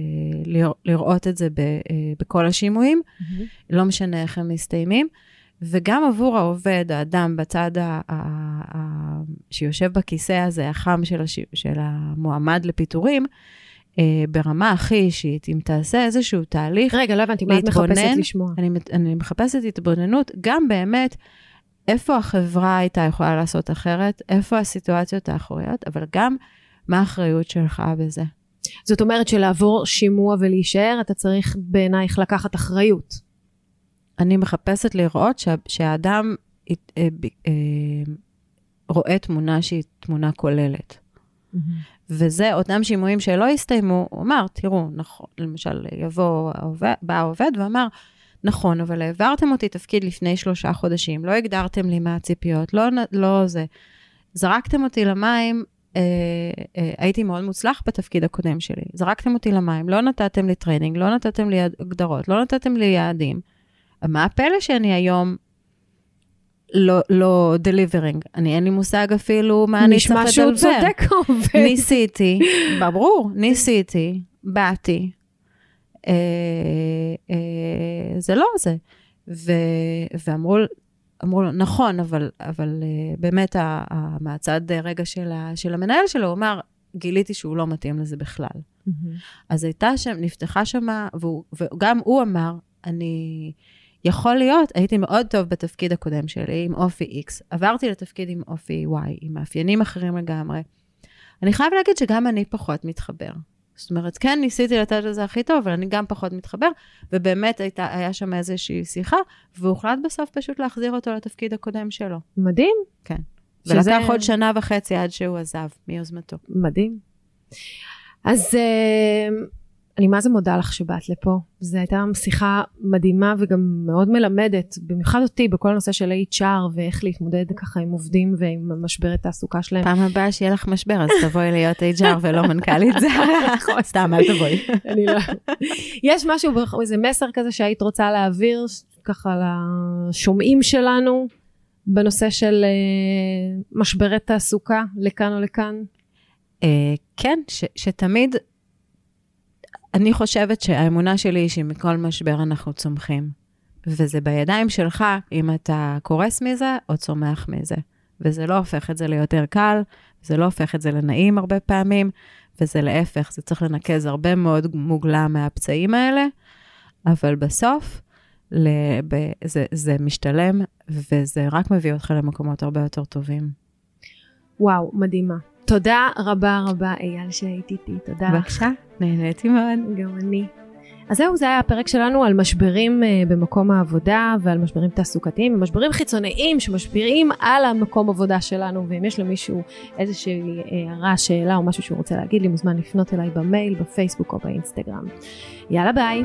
לרא, לראות את זה ב, אה, בכל השימועים, לא משנה איך הם מסתיימים. וגם עבור העובד, האדם בצד ה- ה- ה- שיושב בכיסא הזה, החם של, הש... של המועמד לפיטורים, אה, ברמה הכי אישית, אם תעשה איזשהו תהליך, רגע, לא הבנתי, מה את מחפשת לשמוע? אני, אני מחפשת התבוננות, גם באמת, איפה החברה הייתה יכולה לעשות אחרת, איפה הסיטואציות האחוריות, אבל גם מה האחריות שלך בזה. זאת אומרת שלעבור שימוע ולהישאר, אתה צריך בעינייך לקחת אחריות. אני מחפשת לראות שה, שהאדם הת- אה, אה, רואה תמונה שהיא תמונה כוללת. וזה אותם שימועים שלא הסתיימו, הוא אמר, תראו, נכון, למשל, יבוא העובד, בא העובד ואמר, נכון, אבל העברתם אותי תפקיד לפני שלושה חודשים, לא הגדרתם לי מה הציפיות, לא, לא זה. זרקתם אותי למים, אה, אה, הייתי מאוד מוצלח בתפקיד הקודם שלי. זרקתם אותי למים, לא נתתם לי training, לא נתתם לי הגדרות, לא נתתם לי יעדים. מה הפלא שאני היום לא, לא delivering? אני אין לי מושג אפילו מה אני צריך לדלבר. נשמע שהוא צודק העובד. ניסיתי, ברור, ניסיתי, באתי. אה, אה, זה לא זה. ו, ואמרו אמרו לו, נכון, אבל, אבל אה, באמת ה- ה- מהצד רגע של, ה, של המנהל שלו, הוא אמר, גיליתי שהוא לא מתאים לזה בכלל. אז הייתה שם, נפתחה שמה, והוא, וגם הוא אמר, אני, יכול להיות, הייתי מאוד טוב בתפקיד הקודם שלי, עם אופי X, עברתי לתפקיד עם אופי Y, עם מאפיינים אחרים לגמרי. אני חייב להגיד שגם אני פחות מתחבר. זאת אומרת, כן, ניסיתי לתת לזה הכי טוב, אבל אני גם פחות מתחבר, ובאמת הייתה, היה שם איזושהי שיחה, והוחלט בסוף פשוט להחזיר אותו לתפקיד הקודם שלו. מדהים. כן. שזה- ולקח עוד שנה וחצי עד שהוא עזב, מיוזמתו. מדהים. אז אה, אני מה זה מודה לך שבאת לפה. זו הייתה שיחה מדהימה וגם מאוד מלמדת, במיוחד אותי בכל הנושא של HR ואיך להתמודד ככה עם עובדים ועם משברי תעסוקה שלהם. פעם הבאה שיהיה לך משבר, אז תבואי להיות HR ולא מנכ"לית זה. סתם, אל תבואי. אני לא... יש משהו, איזה מסר כזה שהיית רוצה להעביר ככה לשומעים שלנו בנושא של אה, משברי תעסוקה לכאן או לכאן? אה, כן, שתמיד, אני חושבת שהאמונה שלי היא שמכל משבר אנחנו צומחים. וזה בידיים שלך אם אתה קורס מזה או צומח מזה. וזה לא הופך את זה ליותר קל, זה לא הופך את זה לנעים הרבה פעמים, וזה להפך, זה צריך לנקז הרבה מאוד מוגלה מהפצעים האלה, אבל בסוף ל- ב- זה, זה משתלם, וזה רק מביא אותך למקומות הרבה יותר טובים. וואו, מדהימה. תודה רבה רבה אייל שהיית איתי, תודה לך. בבקשה, נהניתי מאוד. גם אני. אז זהו, זה היה הפרק שלנו על משברים uh, במקום העבודה ועל משברים תעסוקתיים ומשברים חיצוניים שמשפיעים על המקום עבודה שלנו ואם יש למישהו איזושהי הערה, שאלה או משהו שהוא רוצה להגיד לי, מוזמן לפנות אליי במייל, בפייסבוק או באינסטגרם. יאללה ביי.